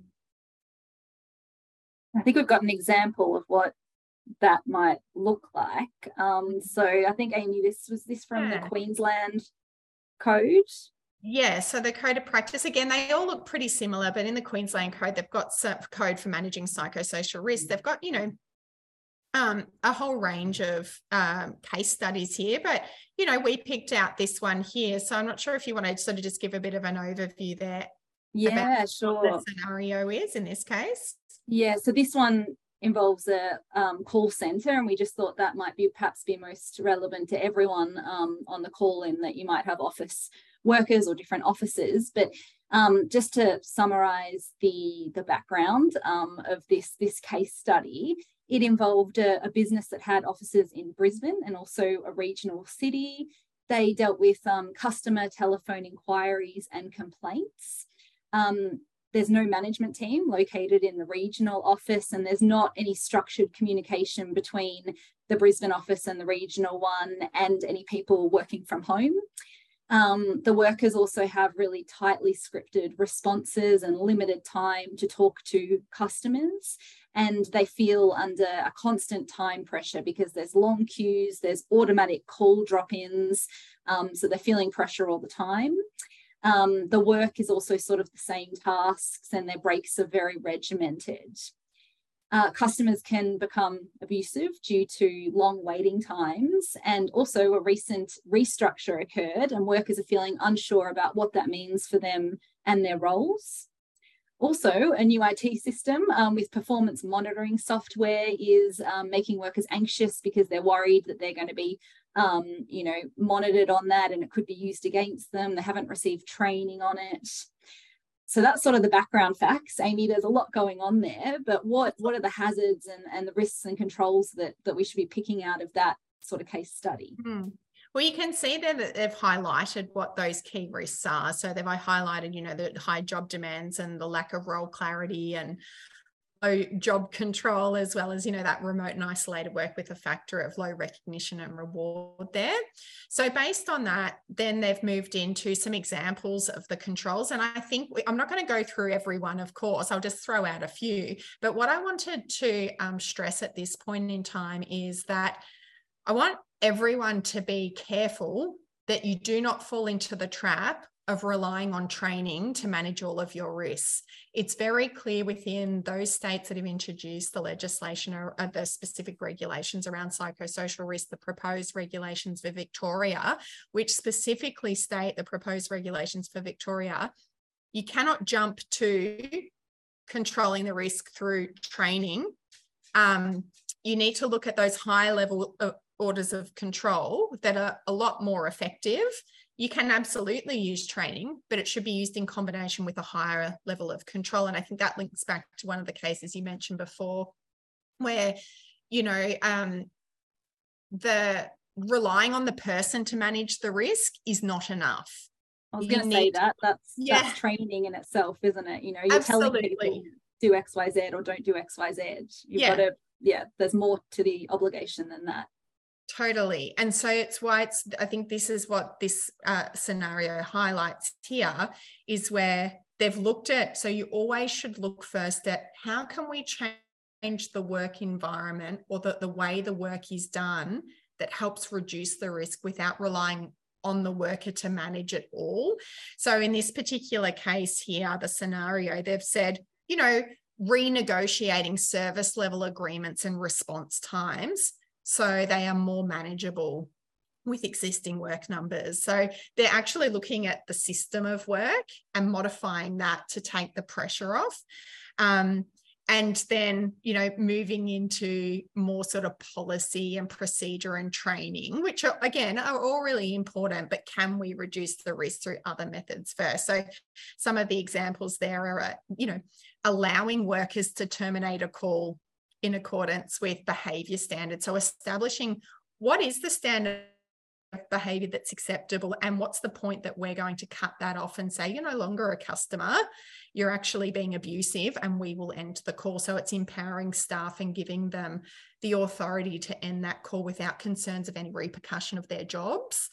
I think we've got an example of what that might look like. Um, so I think Amy, this was this from yeah. the Queensland Code. Yeah, so the code of practice again, they all look pretty similar, but in the Queensland code, they've got code for managing psychosocial risk. They've got, you know, um, a whole range of um, case studies here, but you know, we picked out this one here. So I'm not sure if you want to sort of just give a bit of an overview there. Yeah, sure. the scenario is in this case. Yeah, so this one involves a um, call center and we just thought that might be perhaps be most relevant to everyone um, on the call in that you might have office workers or different offices. But um, just to summarize the, the background um, of this, this case study, it involved a, a, business that had offices in Brisbane and also a regional city. They dealt with um, customer telephone inquiries and complaints. Um, there's no management team located in the regional office, and there's not any structured communication between the Brisbane office and the regional one and any people working from home. Um, the workers also have really tightly scripted responses and limited time to talk to customers. And they feel under a constant time pressure because there's long queues, there's automatic call drop ins. Um, so they're feeling pressure all the time. Um, the work is also sort of the same tasks and their breaks are very regimented. Uh, customers can become abusive due to long waiting times. And also, a recent restructure occurred, and workers are feeling unsure about what that means for them and their roles. Also, a new IT system um, with performance monitoring software is um, making workers anxious because they're worried that they're going to be um, you know, monitored on that and it could be used against them. They haven't received training on it. So that's sort of the background facts. Amy, there's a lot going on there, but what what are the hazards and, and the risks and controls that that we should be picking out of that sort of case study? Mm. Well, you can see there that they've highlighted what those key risks are. So they've highlighted, you know, the high job demands and the lack of role clarity and job control, as well as, you know, that remote and isolated work with a factor of low recognition and reward there. So based on that, then they've moved into some examples of the controls. And I think we, I'm not going to go through every one, of course, I'll just throw out a few. But what I wanted to um, stress at this point in time is that I want everyone to be careful that you do not fall into the trap of relying on training to manage all of your risks. It's very clear within those states that have introduced the legislation or, or, the specific regulations around psychosocial risk, the proposed regulations for Victoria, which specifically state the proposed regulations for Victoria, you cannot jump to controlling the risk through training. Um, you need to look at those high level uh, orders of control that are a lot more effective. You can absolutely use training, but it should be used in combination with a higher level of control. And I think that links back to one of the cases you mentioned before, where, you know, um, the relying on the person to manage the risk is not enough. I was going to say that that's yeah. that's training in itself, isn't it? You know, you're Absolutely. telling people do X, Y, Z or don't do X, Y, Z. You've yeah. got to, yeah, there's more to the obligation than that. Totally. And so it's why it's, I think this is what this uh, scenario highlights here is where they've looked at, so you always should look first at how can we change the work environment or the, the way the work is done that helps reduce the risk without relying on the worker to manage it all. So in this particular case here, the scenario, they've said, you know, renegotiating service level agreements and response times so they are more manageable with existing work numbers. So they're actually looking at the system of work and modifying that to take the pressure off. Um, and then, you know, moving into more sort of policy and procedure and training, which are, again are all really important, but can we reduce the risk through other methods first? So some of the examples there are, uh, you know, allowing workers to terminate a call in accordance with behavior standards. So establishing what is the standard of behavior that's acceptable and what's the point that we're going to cut that off and say you're no longer a customer. You're actually being abusive and we will end the call. So it's empowering staff and giving them the authority to end that call without concerns of any repercussion of their jobs.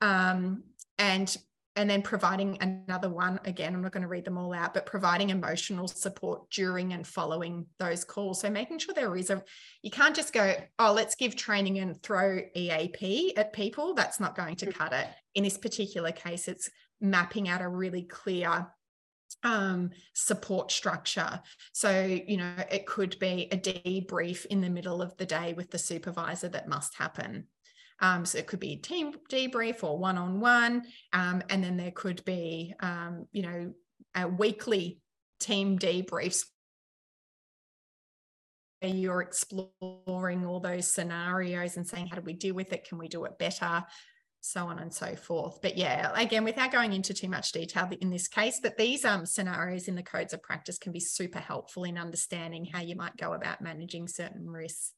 Um, and and then providing another one again i'm not going to read them all out but providing emotional support during and following those calls so making sure there is a you can't just go oh let's give training and throw eap at people that's not going to mm. cut it in this particular case it's mapping out a really clear um, support structure. So, you know, it could be a debrief in the middle of the day with the supervisor that must happen. Um, so it could be team debrief or one on one. And then there could be, um, you know, a weekly team debriefs where you're exploring all those scenarios and saying, how do we deal with it? Can we do it better? so on and so forth. But yeah, again, without going into too much detail in this case, but these um, scenarios in the codes of practice can be super helpful in understanding how you might go about managing certain risks.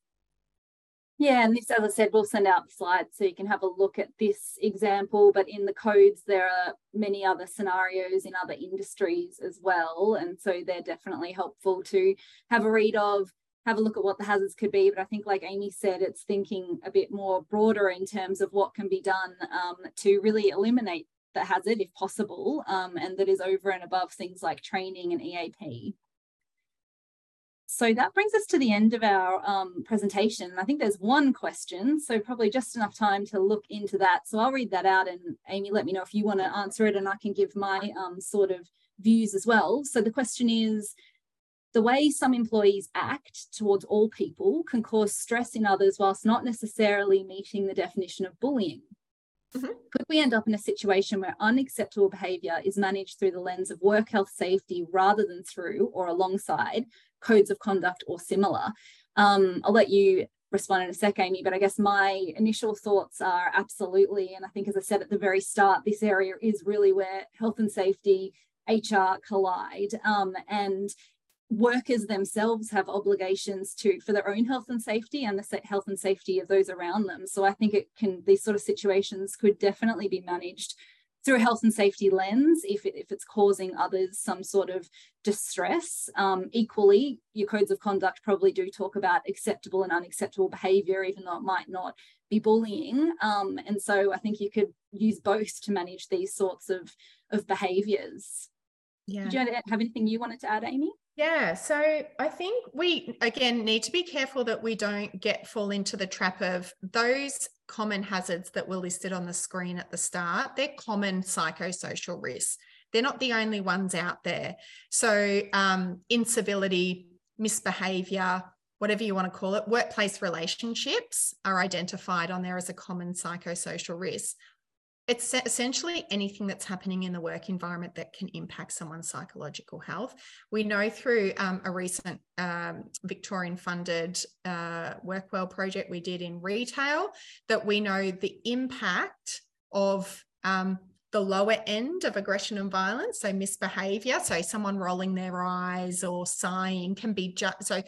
Yeah, and this, as I said, we'll send out the slides so you can have a look at this example. But in the codes, there are many other scenarios in other industries as well. And so they're definitely helpful to have a read of, have a look at what the hazards could be. But I think, like Amy said, it's thinking a bit more broader in terms of what can be done um, to really eliminate the hazard if possible, um, and that is over and above things like training and EAP. So that brings us to the end of our um, presentation. I think there's one question, so probably just enough time to look into that. So I'll read that out and Amy, let me know if you want to answer it and I can give my um, sort of views as well. So the question is, the way some employees act towards all people can cause stress in others whilst not necessarily meeting the definition of bullying. Mm-hmm. Could we end up in a situation where unacceptable behaviour is managed through the lens of work health safety rather than through or alongside codes of conduct or similar? Um, I'll let you respond in a sec, Amy, but I guess my initial thoughts are absolutely. And I think, as I said at the very start, this area is really where health and safety, HR collide. Um, and workers themselves have obligations to for their own health and safety and the health and safety of those around them so i think it can these sort of situations could definitely be managed through a health and safety lens if, it, if it's causing others some sort of distress. Um, equally, your codes of conduct probably do talk about acceptable and unacceptable behaviour, even though it might not be bullying. Um, and so I think you could use both to manage these sorts of, of behaviours. Yeah. Did you have anything you wanted to add, Amy? Yeah, so I think we again need to be careful that we don't get fall into the trap of those common hazards that were listed on the screen at the start. They're common psychosocial risks. They're not the only ones out there. So um, incivility, misbehavior, whatever you want to call it, workplace relationships are identified on there as a common psychosocial risk it's essentially anything that's happening in the work environment that can impact someone's psychological health. We know through um, a recent um, Victorian funded uh, WorkWell project we did in retail that we know the impact of um, the lower end of aggression and violence, so misbehavior, so someone rolling their eyes or sighing can be just so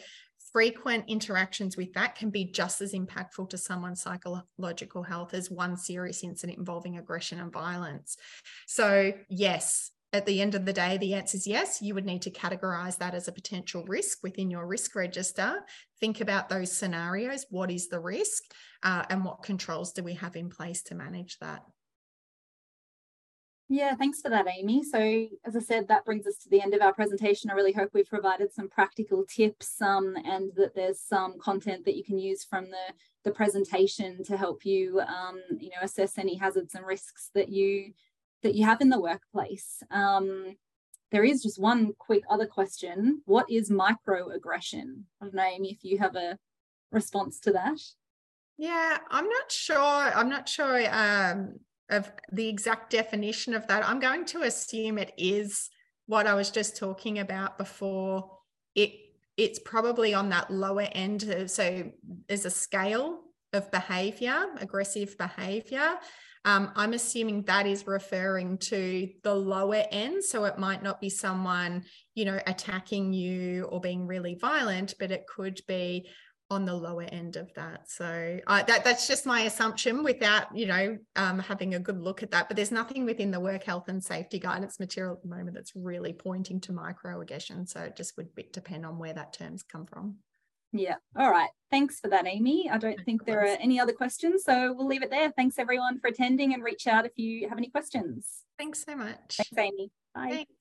frequent interactions with that can be just as impactful to someone's psychological health as one serious incident involving aggression and violence. So, yes, at the end of the day, the answer is yes. You would need to categorize that as a potential risk within your risk register. Think about those scenarios. What is the risk? Uh, and what controls do we have in place to manage that? Yeah, thanks for that, Amy. So as I said, that brings us to the end of our presentation. I really hope we've provided some practical tips um, and that there's some content that you can use from the, the presentation to help you, um, you know, assess any hazards and risks that you that you have in the workplace. Um, there is just one quick other question. What is microaggression? I don't know, Amy, if you have a response to that. Yeah, I'm not sure. I'm not sure um, of the exact definition of that. I'm going to assume it is what I was just talking about before. It it's probably on that lower end. Of, so there's a scale of behavior, aggressive behavior. Um, I'm assuming that is referring to the lower end. So it might not be someone, you know, attacking you or being really violent, but it could be on the lower end of that. So uh, that that's just my assumption without you know um, having a good look at that. But there's nothing within the work health and safety guidance material at the moment that's really pointing to microaggression. So it just would depend on where that terms come from. Yeah. All right. Thanks for that, Amy. I don't think there are any other questions, so we'll leave it there. Thanks everyone for attending and reach out if you have any questions. Thanks so much. Thanks, Amy. Bye. Thanks.